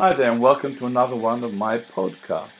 Hi there, and welcome to another one of my podcasts.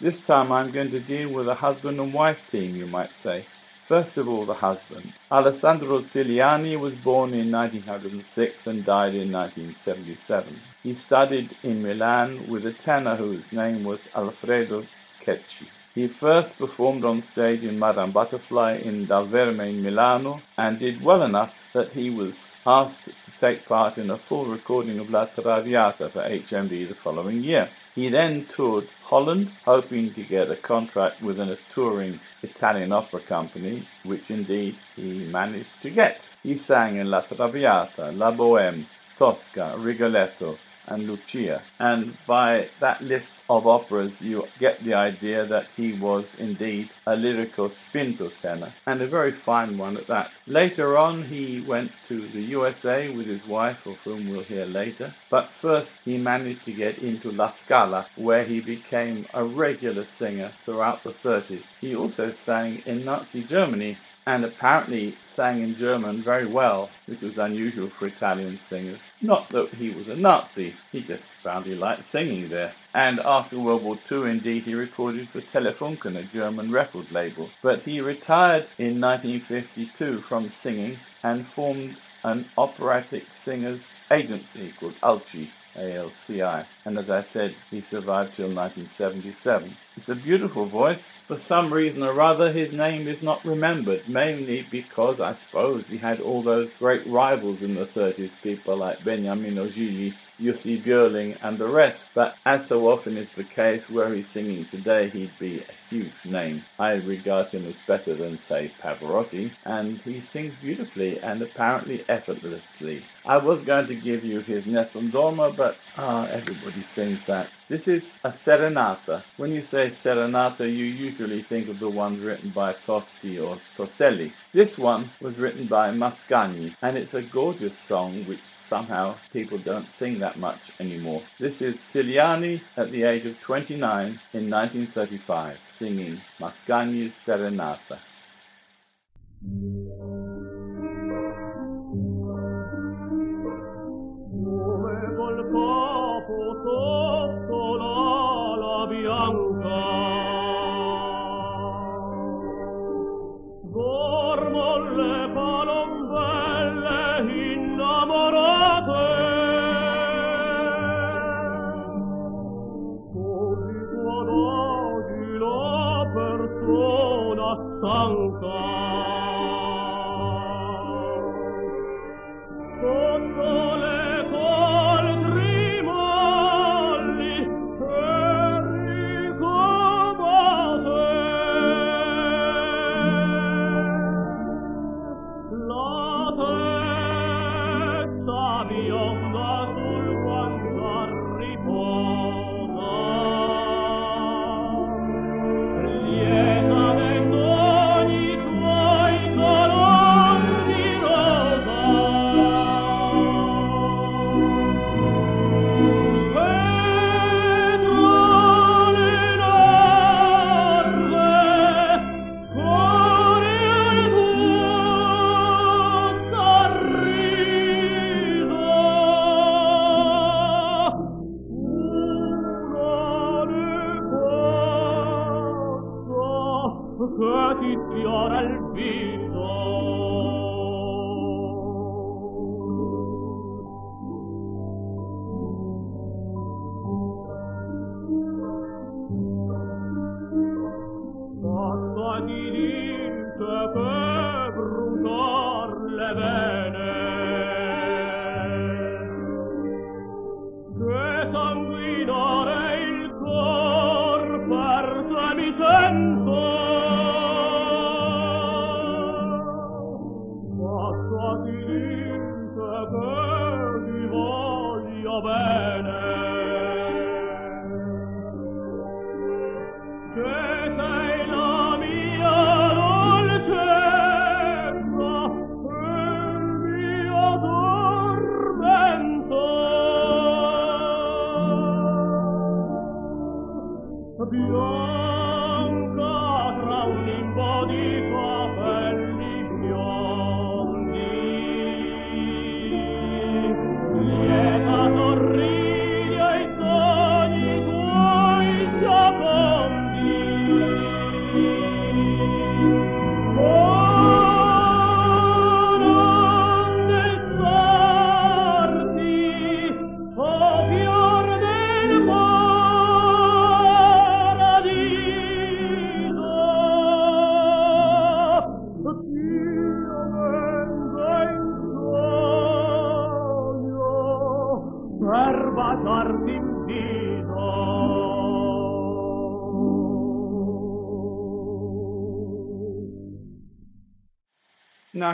This time I'm going to deal with a husband and wife team, you might say. First of all, the husband. Alessandro Ziliani was born in 1906 and died in 1977. He studied in Milan with a tenor whose name was Alfredo Cecchi. He first performed on stage in Madame Butterfly in Dal Verme in Milano and did well enough that he was asked take part in a full recording of La Traviata for HMV the following year. He then toured Holland, hoping to get a contract with a touring Italian opera company, which indeed he managed to get. He sang in La Traviata, La Bohème, Tosca, Rigoletto, and Lucia. And by that list of operas, you get the idea that he was indeed a lyrical spinto tenor, and a very fine one at that. Later on, he went to the USA with his wife, of whom we'll hear later. But first, he managed to get into La Scala, where he became a regular singer throughout the 30s. He also sang in Nazi Germany and apparently sang in German very well, which was unusual for Italian singers. Not that he was a Nazi, he just found he liked singing there. And after World War II, indeed, he recorded for Telefunken, a German record label. But he retired in 1952 from singing and formed an operatic singers agency called Alci. ALCI. And as I said, he survived till 1977. It's a beautiful voice. For some reason or other, his name is not remembered, mainly because I suppose he had all those great rivals in the 30s, people like Beniamino Gigli, Jussi Björling, and the rest. But as so often is the case, were he singing today, he'd be a huge name. I regard him as better than, say, Pavarotti, and he sings beautifully and apparently effortlessly. I was going to give you his Nessun Dorma, but ah, everybody sings that. This is a serenata. When you say serenata, you usually think of the ones written by Tosti or Toselli. This one was written by Mascagni, and it's a gorgeous song which somehow people don't sing that much anymore. This is Ziliani at the age of 29 in 1935, singing Mascagni's Serenata.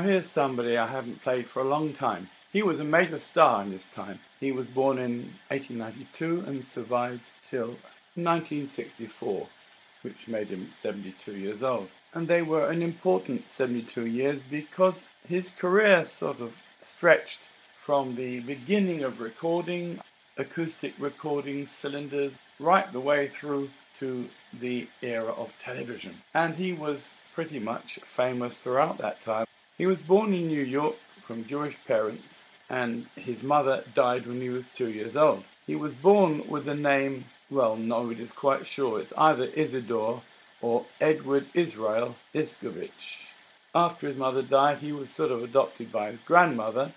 Here's somebody I haven't played for a long time. He was a major star in his time. He was born in 1892 and survived till 1964, which made him 72 years old. And they were an important 72 years because his career sort of stretched from the beginning of recording, acoustic recording cylinders, right the way through to the era of television. And he was pretty much famous throughout that time. He was born in New York from Jewish parents, and his mother died when he was two years old. He was born with the name, well, nobody is quite sure, it's either Isidore or Edward Israel Iskovich. After his mother died, he was sort of adopted by his grandmother,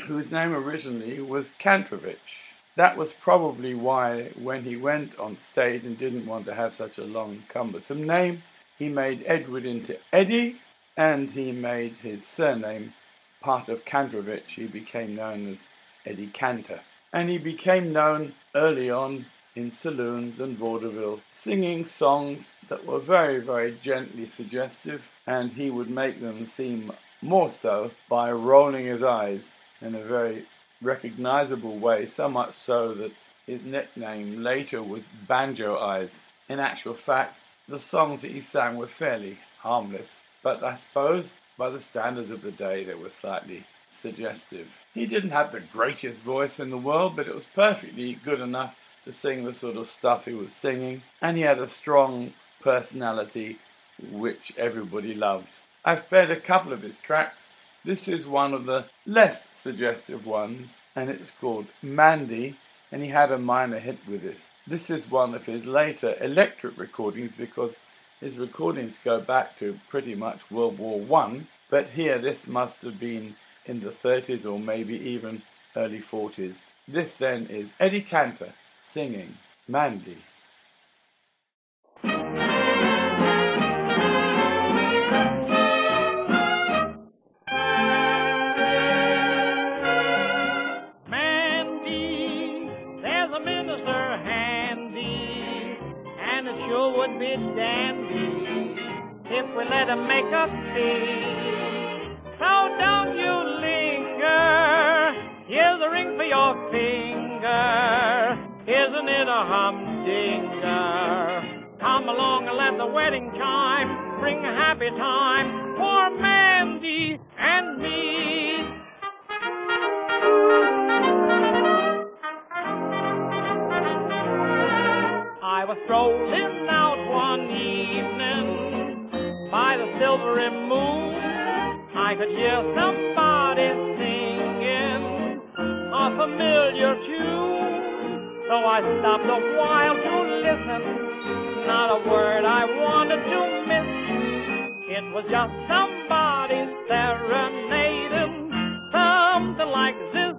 whose name originally was Kantrovich. That was probably why, when he went on stage and didn't want to have such a long, cumbersome name, he made Edward into Eddie and he made his surname part of Kantrovich. He became known as Eddie Cantor. And he became known early on in saloons and vaudeville, singing songs that were very, very gently suggestive, and he would make them seem more so by rolling his eyes in a very recognizable way, so much so that his nickname later was Banjo Eyes. In actual fact, the songs that he sang were fairly harmless but I suppose by the standards of the day they were slightly suggestive. He didn't have the greatest voice in the world, but it was perfectly good enough to sing the sort of stuff he was singing, and he had a strong personality which everybody loved. I've played a couple of his tracks. This is one of the less suggestive ones, and it's called Mandy, and he had a minor hit with this. This is one of his later electric recordings because his recordings go back to pretty much World War One, but here this must have been in the 30s or maybe even early 40s. This then is Eddie Cantor singing Mandy. Mandy, there's a minister sure would be dandy if we let him make us see. So don't you linger, here's a ring for your finger, isn't it a humdinger? Come along and let the wedding chime bring a happy time for Mandy and me. I was strolling could hear somebody singing a familiar tune. So I stopped a while to listen. Not a word I wanted to miss. It was just somebody serenading. Something like this,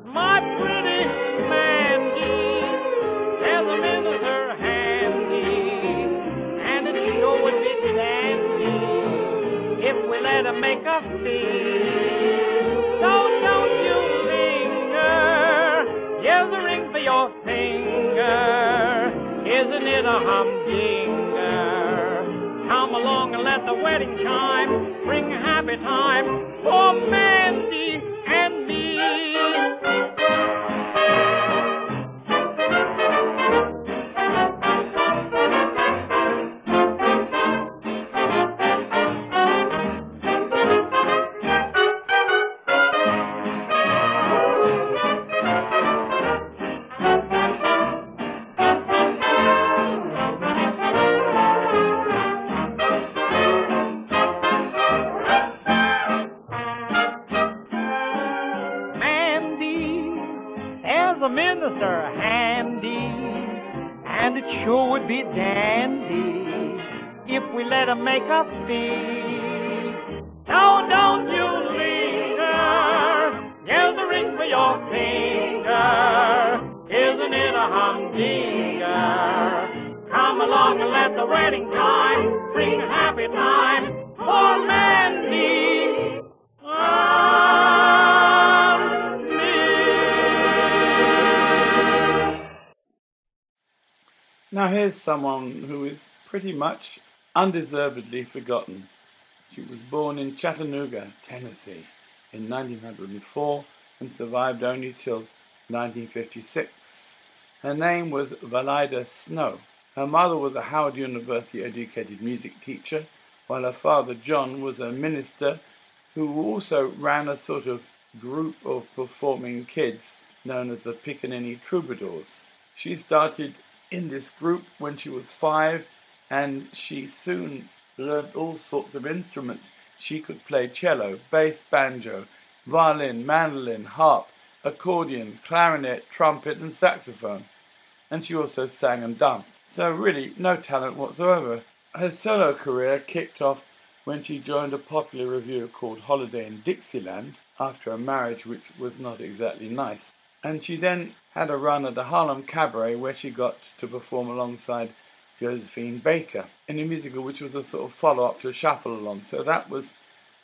we make us feel. So don't you linger, here's a ring for your finger. Isn't it a humdinger? Come along and let the wedding chime bring happy time for Mandy Come along and let the wedding time bring a happy time for Mandy. Now here's someone who is pretty much undeservedly forgotten. She was born in Chattanooga, Tennessee in 1904 and survived only till 1956. Her name was Valaida Snow. Her mother was a Howard University educated music teacher, while her father John was a minister who also ran a sort of group of performing kids known as the Pickaninny Troubadours. She started in this group when she was five and she soon learned all sorts of instruments. She could play cello, bass, banjo, violin, mandolin, harp, accordion, clarinet, trumpet, and saxophone. And she also sang and danced. So, really, no talent whatsoever. Her solo career kicked off when she joined a popular revue called Holiday in Dixieland after a marriage which was not exactly nice. And she then had a run at the Harlem Cabaret where she got to perform alongside Josephine Baker in a musical which was a sort of follow up to Shuffle Along. So that was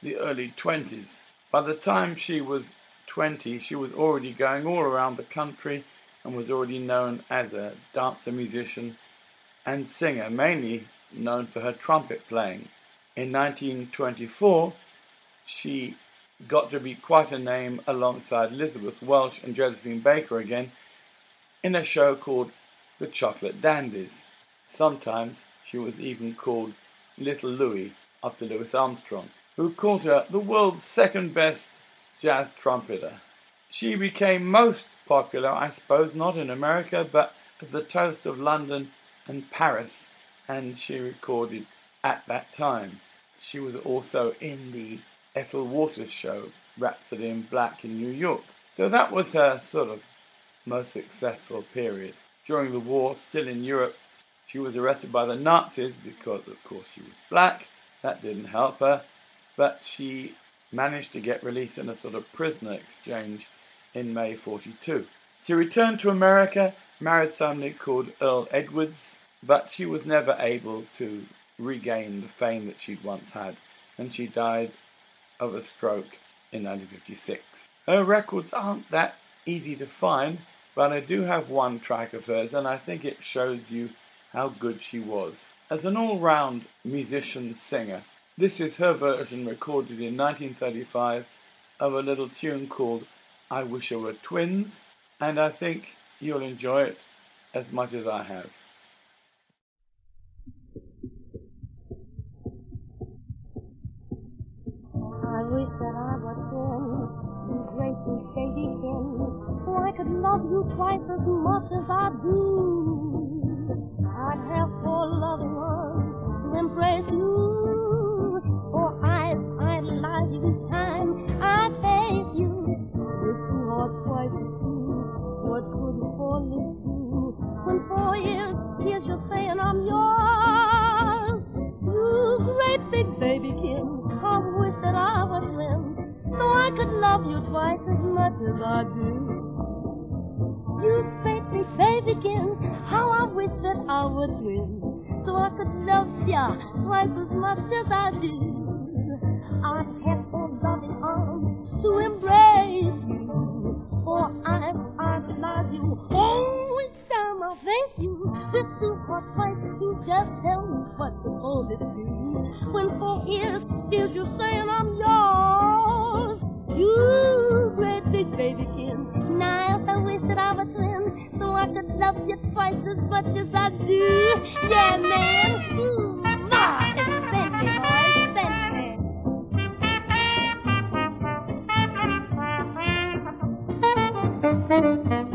the early 20s. By the time she was 20, she was already going all around the country and was already known as a dancer, musician, and singer, mainly known for her trumpet playing. In 1924, she got to be quite a name alongside Elizabeth Welch and Josephine Baker again in a show called The Chocolate Dandies. Sometimes she was even called Little Louie after Louis Armstrong, who called her the world's second best jazz trumpeter. She became most popular, I suppose, not in America, but as the toast of London and Paris, and she recorded at that time. She was also in the Ethel Waters show, Rhapsody in Black in New York. So that was her sort of most successful period. During the war, still in Europe, she was arrested by the Nazis because, of course, she was black. That didn't help her. But she managed to get released in a sort of prisoner exchange in May 42. She returned to America, married somebody called Earl Edwards, but she was never able to regain the fame that she'd once had, and she died of a stroke in 1956. Her records aren't that easy to find, but I do have one track of hers, and I think it shows you how good she was. As an all round musician singer, this is her version recorded in 1935 of a little tune called I Wish I Were Twins, and I think you'll enjoy it as much as I have. I wish that I were twins, you great big baby kin, so I could love you twice as much as I do. I'd have four loving arms to embrace you, you twice as much as I do. You great big baby kin, how I wish that I were twins, so I could love ya twice as much as I do. I'd have four loving arms to embrace you, for I idolize you. Oh, each time I face you, with two hearts twice two, just tell me what the hold it do. When four ears hears you saying I'm yours, you great big baby chin. Now I wish that I was twin, so I could love you twice as much as I do. Yeah, man. Ooh, my. Thank you, boys. Thank. Thank you.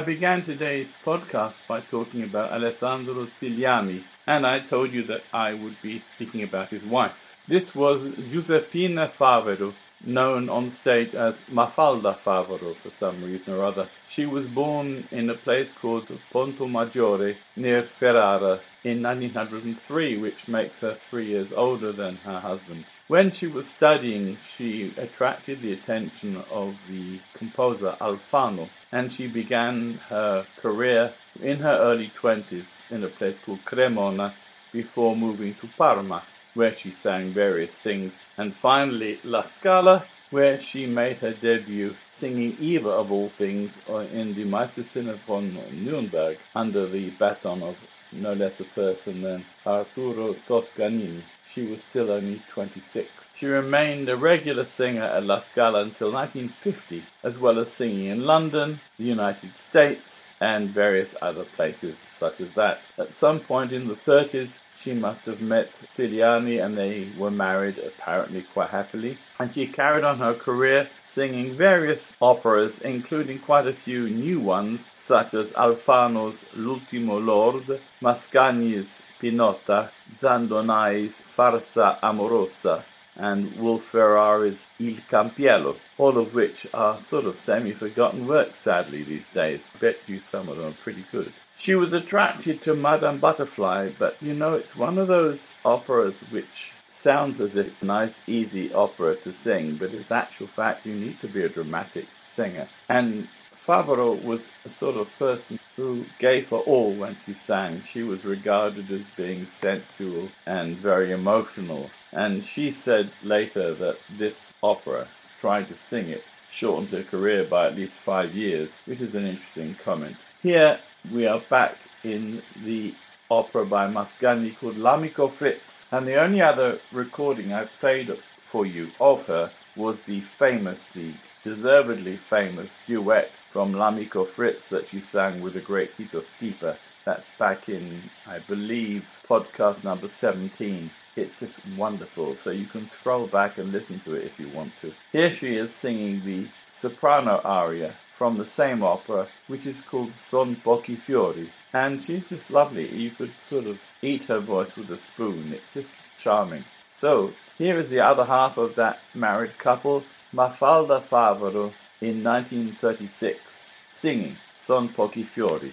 I began today's podcast by talking about Alessandro Ziliani, and I told you that I would be speaking about his wife. This was Giuseppina Favero, known on stage as Mafalda Favero for some reason or other. She was born in a place called Portomaggiore near Ferrara in 1903, which makes her three years older than her husband. When she was studying, she attracted the attention of the composer Alfano, and she began her career in her early 20s in a place called Cremona before moving to Parma, where she sang various things, and finally La Scala, where she made her debut singing Eva of all things uh, in the Meistersinger von Nuremberg under the baton of no less a person than Arturo Toscanini. She was still only 26. She remained a regular singer at La Scala until 1950, as well as singing in London, the United States, and various other places such as that. At some point in the 30s, she must have met Ziliani and they were married apparently quite happily. And she carried on her career singing various operas, including quite a few new ones, such as Alfano's L'ultimo Lord, Mascagni's Pinotta, Zandonai's Farsa Amorosa, and Wolf Ferrari's Il Campiello, all of which are sort of semi-forgotten works, sadly, these days. Bet you some of them are pretty good. She was attracted to Madame Butterfly, but you know, it's one of those operas which sounds as if it's a nice, easy opera to sing, but in actual fact, you need to be a dramatic singer. And Favero was a sort of person who gave her all when she sang. She was regarded as being sensual and very emotional. And she said later that this opera, trying to sing it, shortened her career by at least five years, which is an interesting comment. Here we are back in the opera by Mascagni called L'Amico Fritz. And the only other recording I've played for you of her was the famous, the deservedly famous duet from L'Amico Fritz that she sang with the great Tito Schipa. That's back in, I believe, podcast number 17. It's just wonderful, so you can scroll back and listen to it if you want to. Here she is singing the soprano aria from the same opera, which is called Son Pochi Fiori. And she's just lovely. You could sort of eat her voice with a spoon. It's just charming. So, here is the other half of that married couple, Mafalda Favero, in 1936, singing Son Pochi Fiori.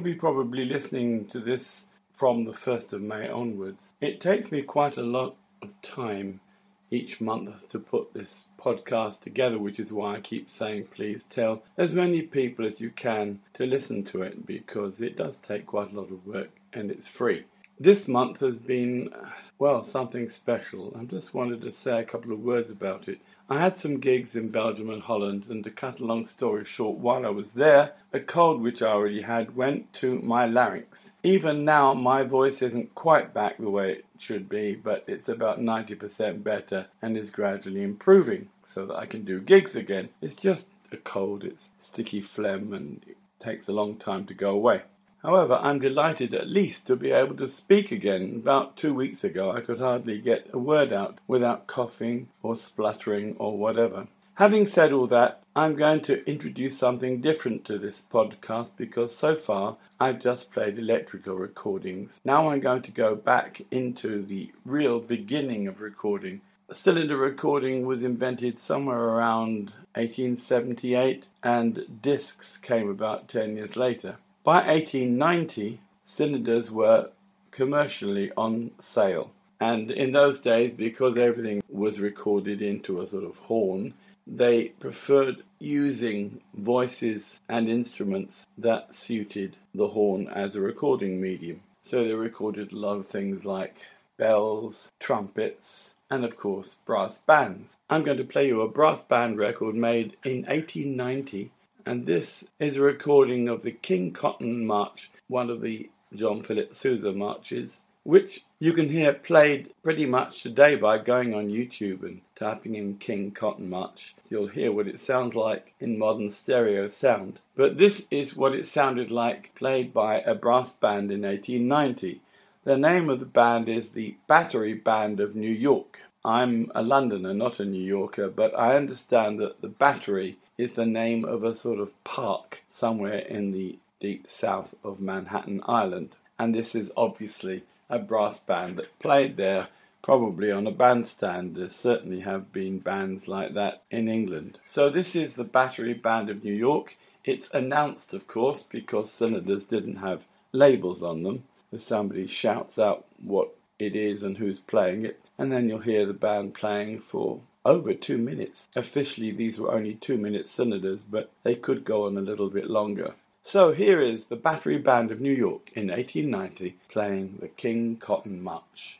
You'll be probably listening to this from the 1st of May onwards. It takes me quite a lot of time each month to put this podcast together, which is why I keep saying please tell as many people as you can to listen to it because it does take quite a lot of work and it's free. This month has been, well, something special. I just wanted to say a couple of words about it. I had some gigs in Belgium and Holland, and to cut a long story short, while I was there, a cold which I already had went to my larynx. Even now, my voice isn't quite back the way it should be, but it's about 90% better and is gradually improving so that I can do gigs again. It's just a cold, it's sticky phlegm, and it takes a long time to go away. However, I'm delighted at least to be able to speak again. About two weeks ago, I could hardly get a word out without coughing or spluttering or whatever. Having said all that, I'm going to introduce something different to this podcast because so far I've just played electrical recordings. Now I'm going to go back into the real beginning of recording. Cylinder recording was invented somewhere around 1878 and discs came about 10 years later. By 1890, cylinders were commercially on sale. And in those days, because everything was recorded into a sort of horn, they preferred using voices and instruments that suited the horn as a recording medium. So they recorded a lot of things like bells, trumpets, and of course brass bands. I'm going to play you a brass band record made in 1890 and this is a recording of the King Cotton March, one of the John Philip Sousa marches, which you can hear played pretty much today by going on YouTube and typing in King Cotton March. You'll hear what it sounds like in modern stereo sound. But this is what it sounded like played by a brass band in 1890. The name of the band is the Battery Band of New York. I'm a Londoner, not a New Yorker, but I understand that the Battery is the name of a sort of park somewhere in the deep south of Manhattan Island. And this is obviously a brass band that played there, probably on a bandstand. There certainly have been bands like that in England. So this is the Battery Band of New York. It's announced, of course, because cylinders didn't have labels on them. If somebody shouts out what it is and who's playing it, and then you'll hear the band playing for over two minutes. Officially, these were only two minute cylinders, but they could go on a little bit longer. So here is the Battery Band of New York in 1890 playing the King Cotton March.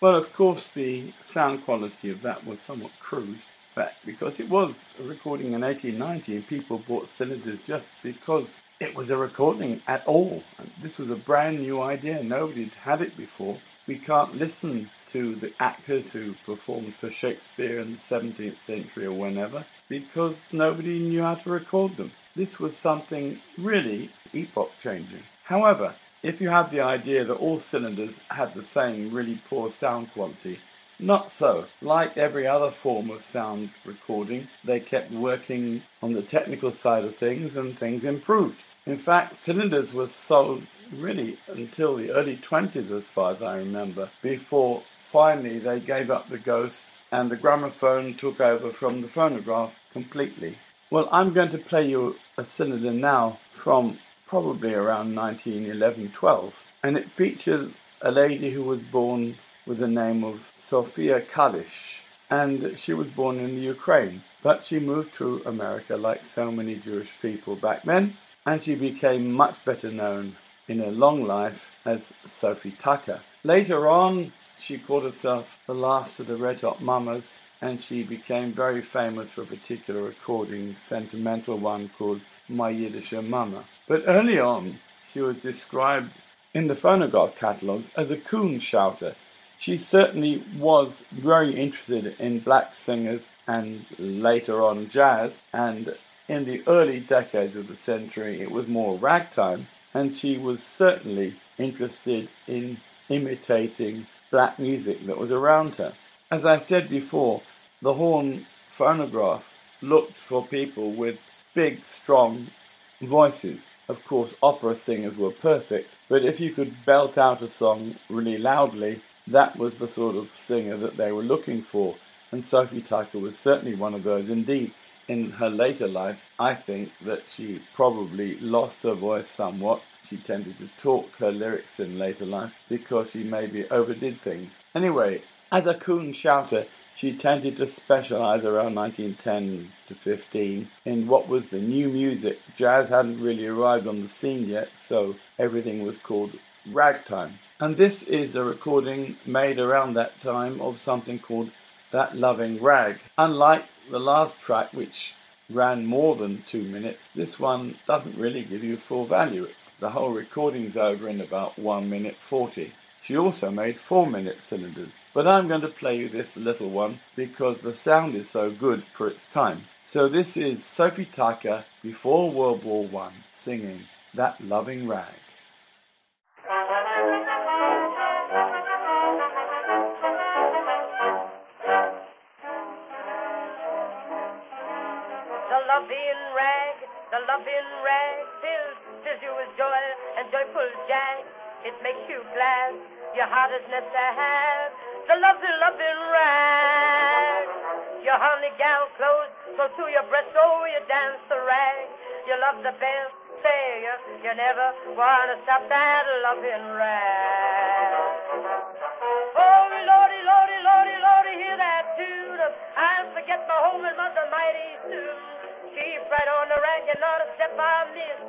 Well, of course, the sound quality of that was somewhat crude, fact, because it was a recording in 1890 and people bought cylinders just because it was a recording at all. And this was a brand new idea. Nobody had had it before. We can't listen to the actors who performed for Shakespeare in the 17th century or whenever because nobody knew how to record them. This was something really epoch changing. However, if you have the idea that all cylinders had the same really poor sound quality, not so. Like every other form of sound recording, they kept working on the technical side of things and things improved. In fact, cylinders were sold really until the early 20s, as far as I remember, before finally they gave up the ghost and the gramophone took over from the phonograph completely. Well, I'm going to play you a cylinder now from probably around 1911 12, and it features a lady who was born with the name of Sofia Kalish, and she was born in the Ukraine, but she moved to America like so many Jewish people back then, and she became much better known in her long life as Sophie Tucker. Later on, she called herself the last of the Red Hot Mamas, and she became very famous for a particular recording, sentimental one called My Yiddish Mama. But early on, she was described in the phonograph catalogues as a coon shouter, she certainly was very interested in black singers and later on jazz. And in the early decades of the century, it was more ragtime. And she was certainly interested in imitating black music that was around her. As I said before, the horn phonograph looked for people with big, strong voices. Of course, opera singers were perfect, but if you could belt out a song really loudly, that was the sort of singer that they were looking for. And Sophie Tucker was certainly one of those. Indeed, in her later life, I think that she probably lost her voice somewhat. She tended to talk her lyrics in later life because she maybe overdid things. Anyway, as a coon shouter, she tended to specialize around 1910 to 15 in what was the new music. Jazz hadn't really arrived on the scene yet, so everything was called ragtime. And this is a recording made around that time of something called That Loving Rag. Unlike the last track, which ran more than two minutes, this one doesn't really give you full value. The whole recording's over in about 1 minute 40. She also made 4 minute cylinders. But I'm going to play you this little one because the sound is so good for its time. So this is Sophie Tucker before World War One singing That Loving Rag. The loving rag, the loving rag fills, fills you with joy and joyful jag. It makes you glad, your heart is meant to have. The loving, loving rag. Your honey gown clothes so to your breast, oh, you dance the rag. You love the best, say you, never wanna stop that loving rag. Oh, lordy, lordy, lordy, lordy, hear that tune. I'll forget my home and mother mighty soon. Keep right on the rank and not a step I miss.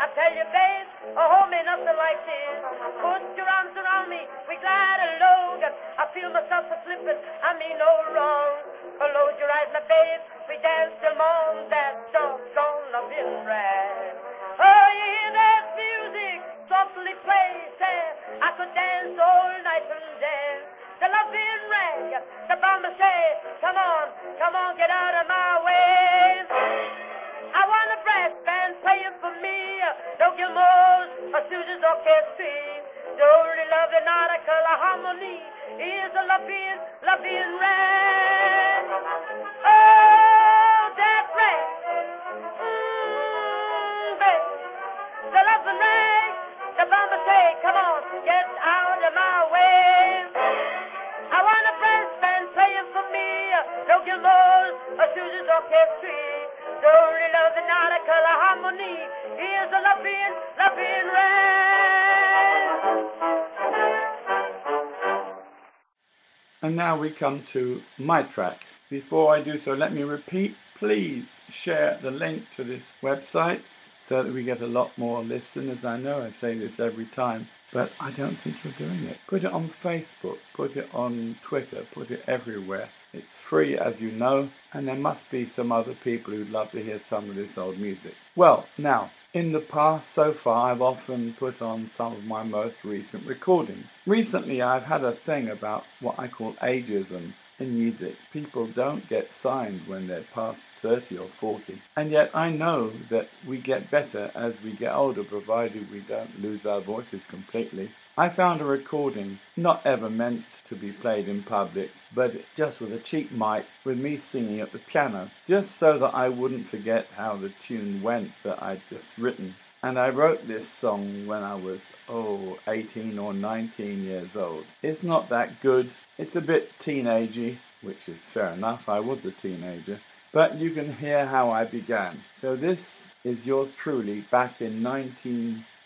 I tell you, babe, a home ain't nothing like this. Put your arms around me, we glide along. I feel myself a slipping, I mean no wrong. Close your eyes, my babe, we dance till morn. That doggone loving rag. Oh, you hear that music softly play? Say, I could dance all night and day. The loving rag, the bomber say, come on, come on, get out of my way. I want a brass band playing for me. No Gilmore's or Sousa's orchestra. Only loving article of harmony is a loving, loving rag. Now we come to my track. Before I do so, let me repeat please share the link to this website so that we get a lot more listeners. I know I say this every time. but I don't think you're doing it. Put it on Facebook, put it on Twitter, put it everywhere. It's free, as you know, and there must be some other people who'd love to hear some of this old music. Well, now, in the past, so far, I've often put on some of my most recent recordings. Recently, I've had a thing about what I call ageism in music. People don't get signed when they're past 30 or 40. And yet I know that we get better as we get older, provided we don't lose our voices completely. I found a recording not ever meant to be played in public, but just with a cheap mic with me singing at the piano, just so that I wouldn't forget how the tune went that I'd just written. And I wrote this song when I was, oh, 18 or 19 years old. It's not that good. It's a bit teenagey, which is fair enough. I was a teenager. But you can hear how I began. So this is yours truly back in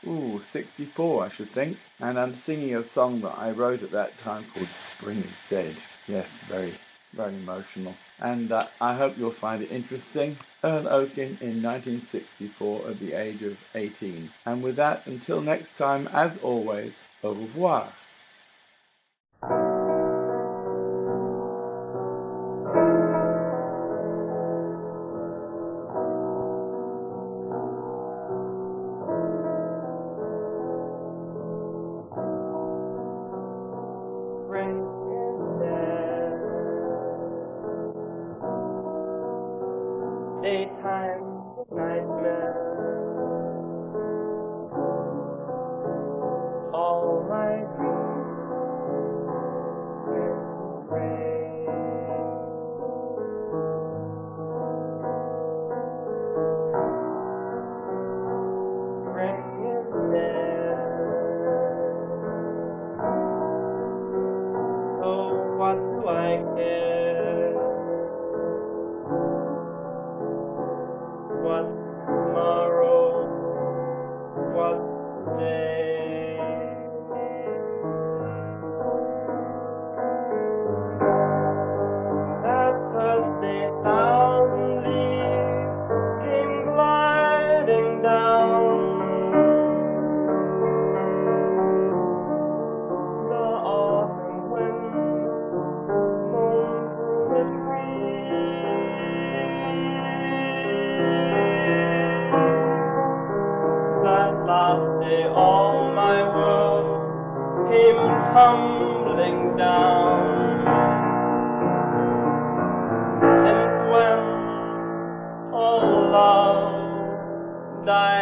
1964, I should think. And I'm singing a song that I wrote at that time called Spring is Dead. Yes, very, very emotional. And uh, I hope you'll find it interesting. Earl Okin in 1964 at the age of 18. And with that, until next time, as always, au revoir. Daytime nightmare. Came tumbling down. Since when all love died